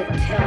give a hell.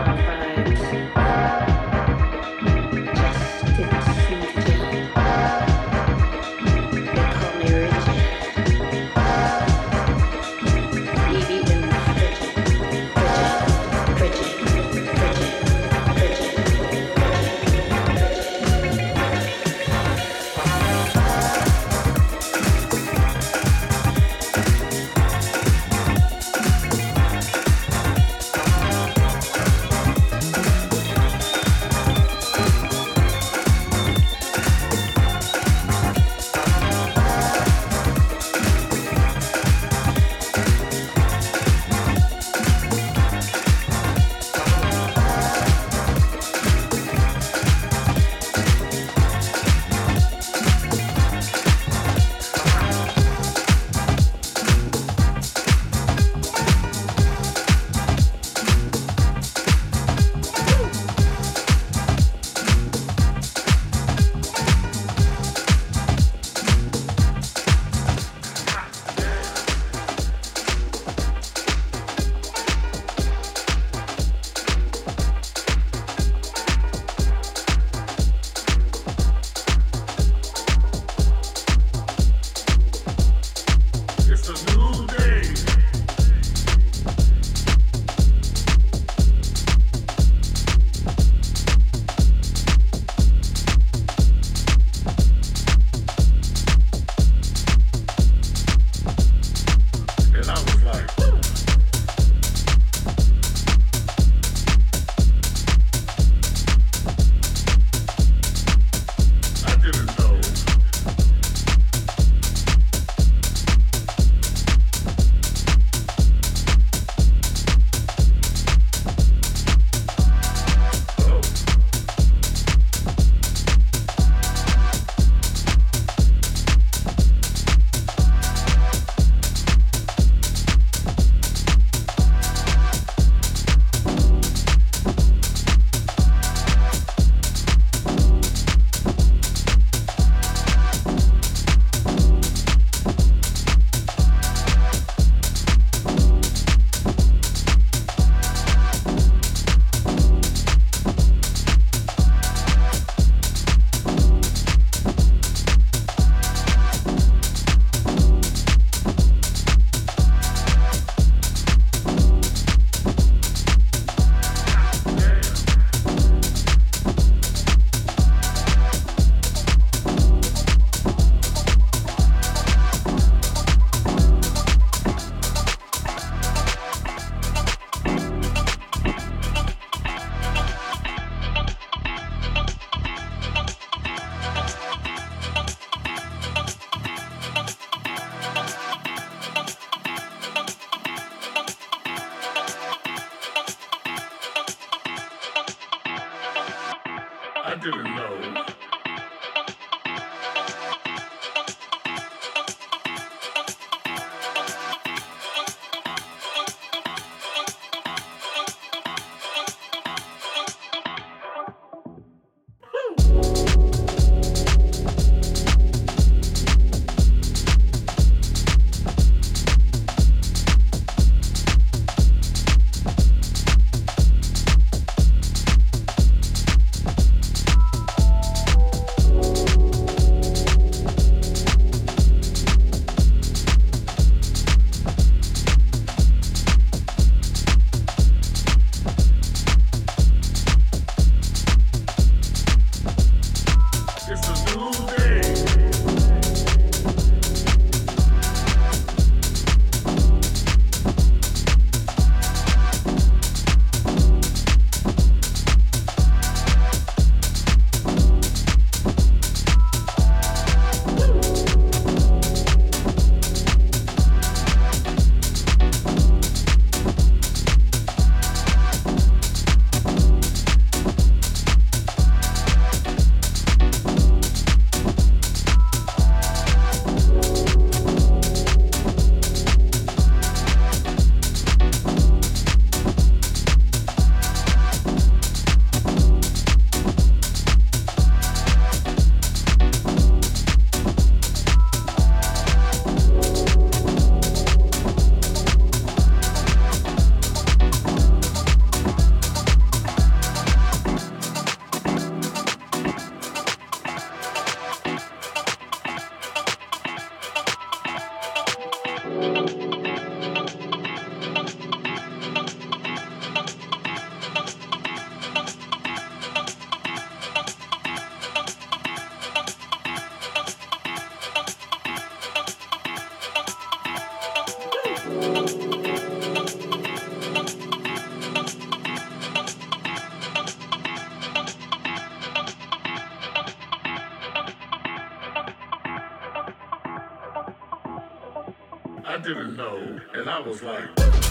I didn't know. And I was like,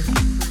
free.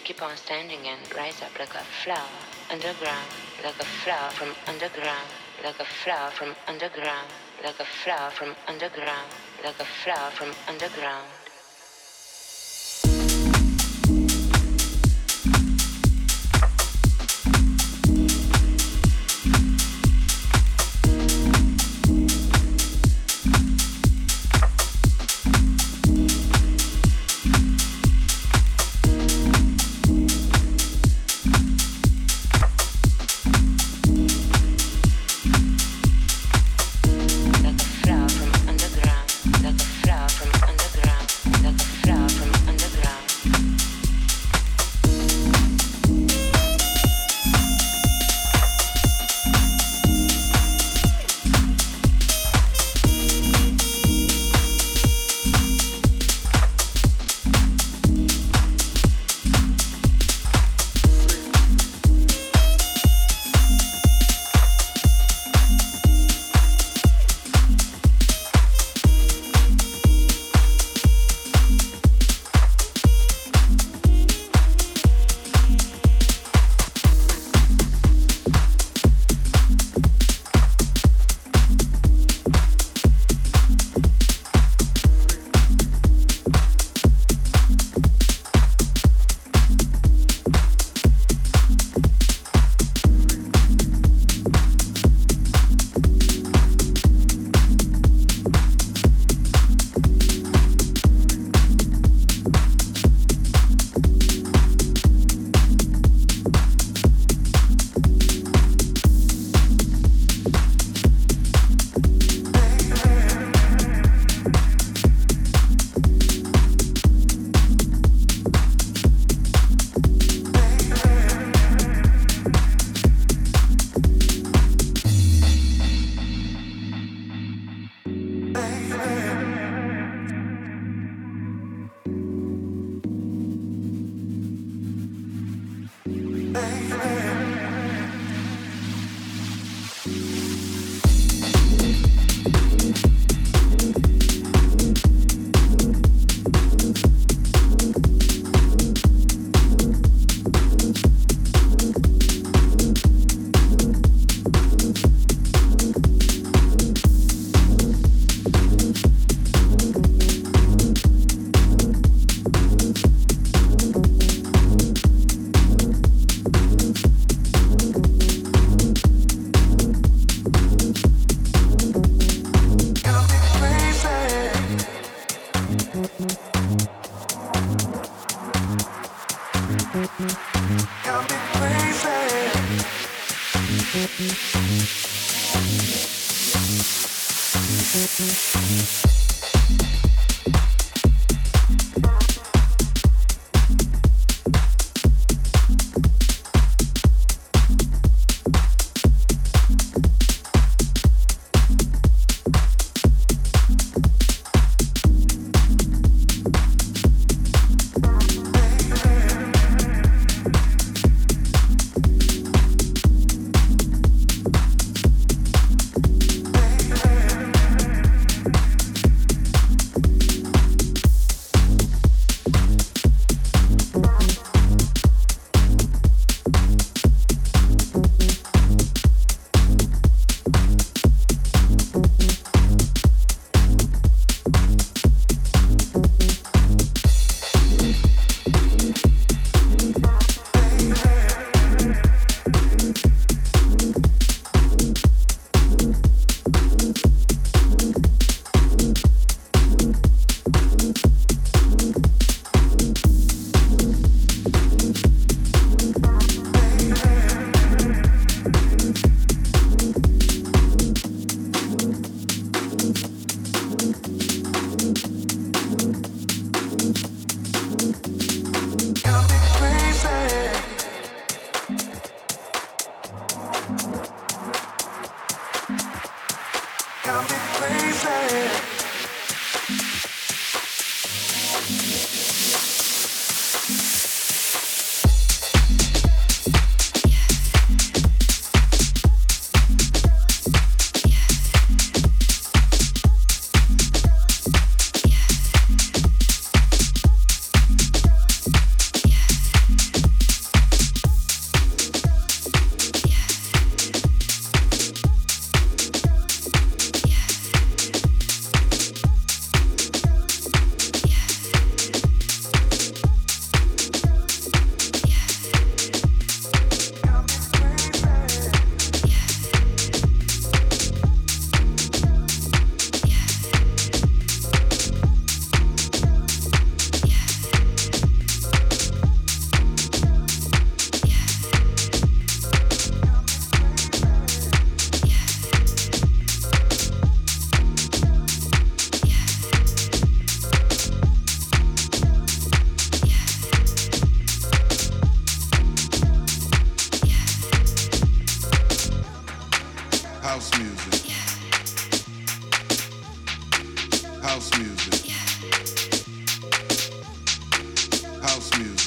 Keep on standing and rise up like a flower underground, like a flower from underground, like a flower from underground, like a flower from underground, like a flower from underground. house music.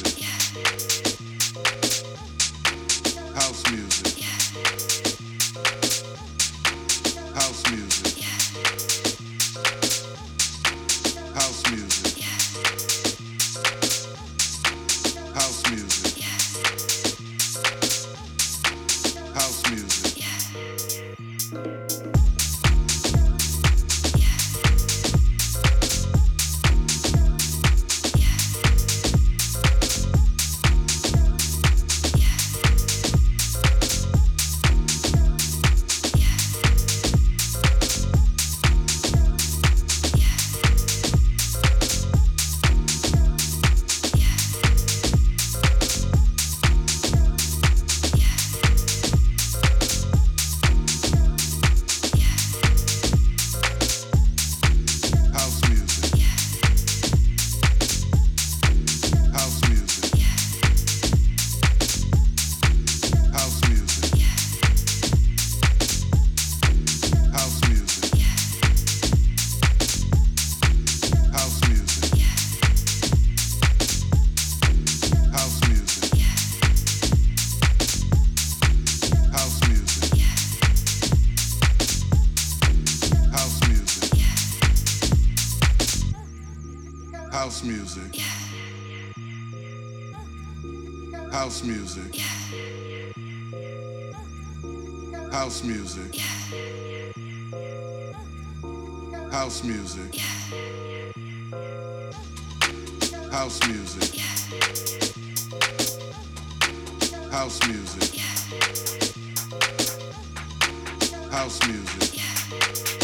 house music. Yeah.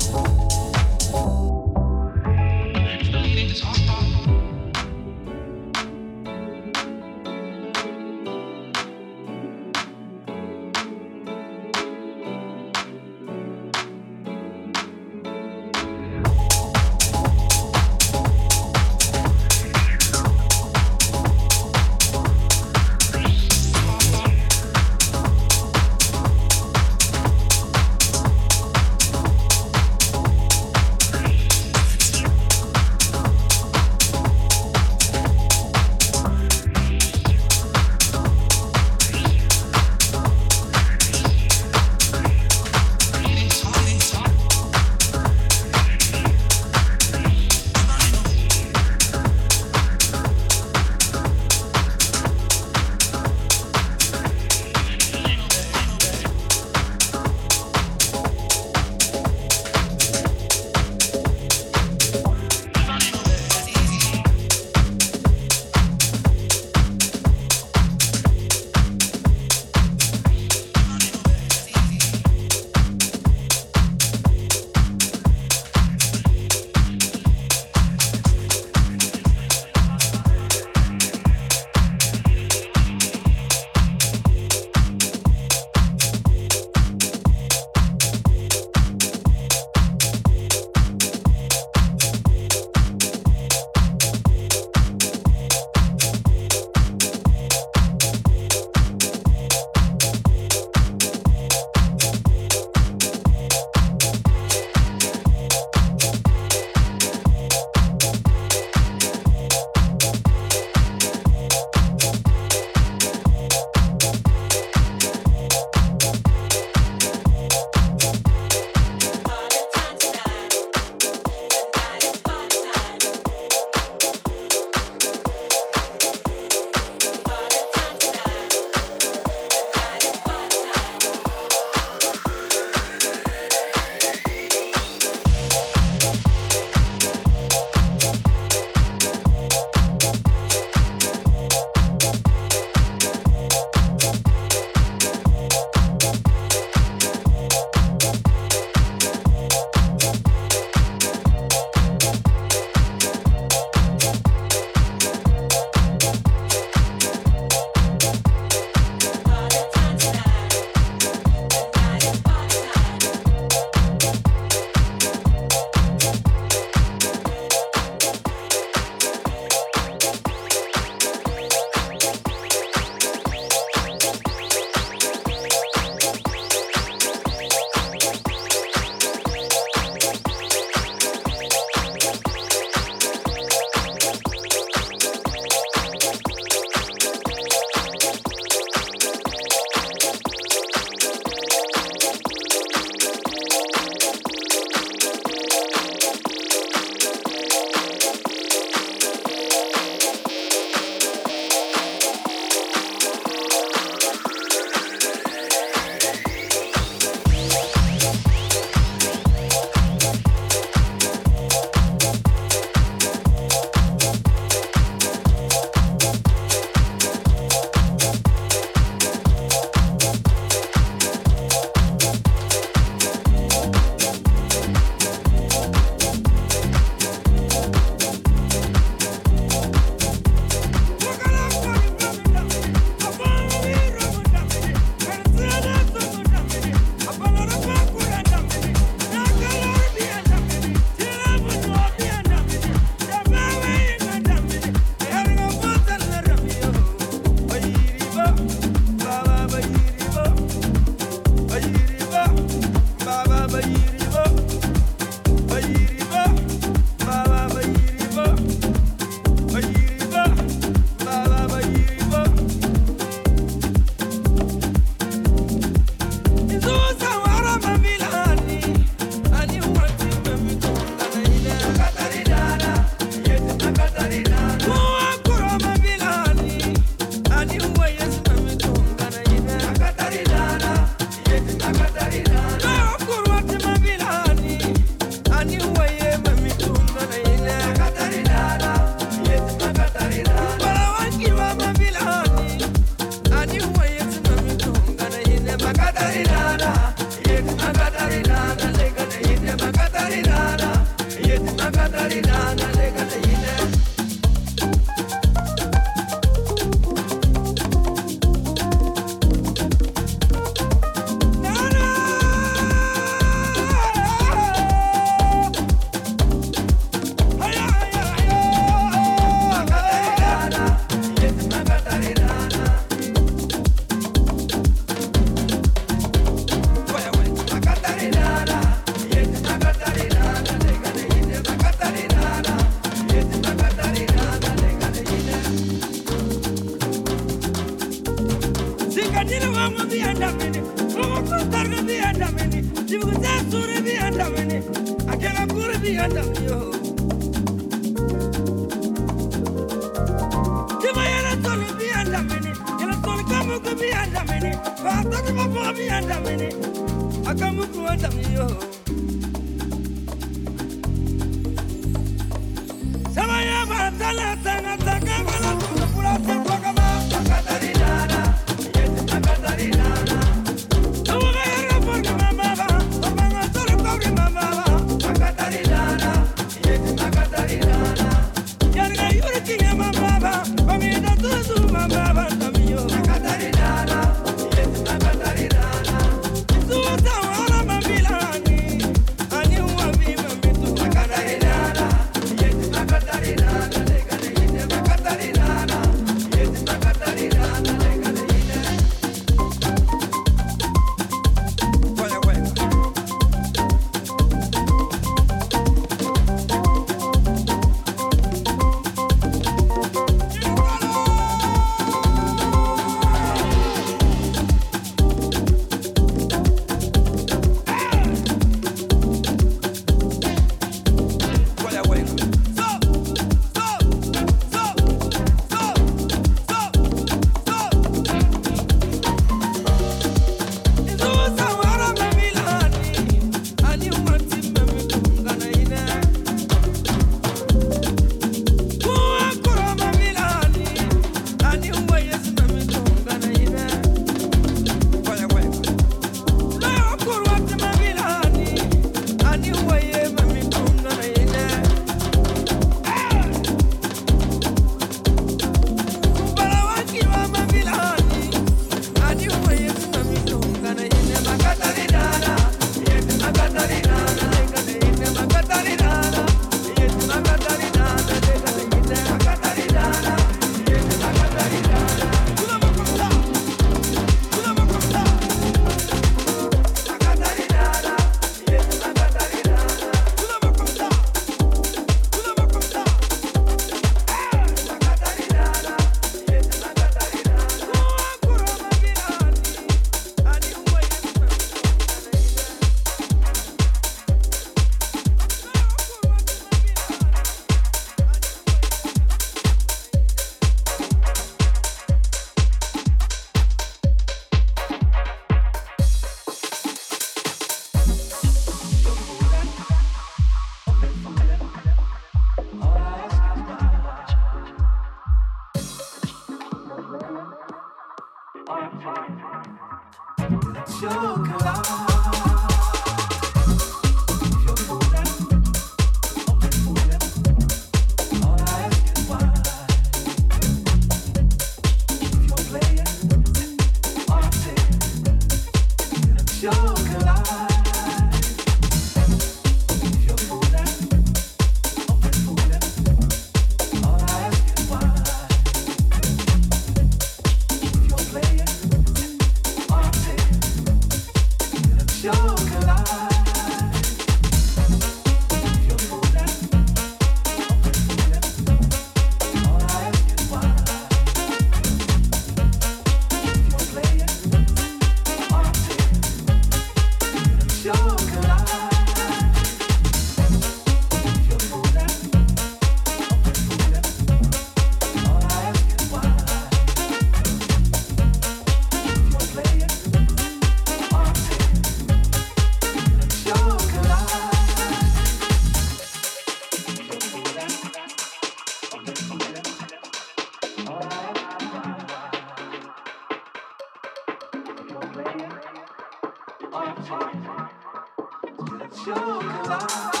Sure.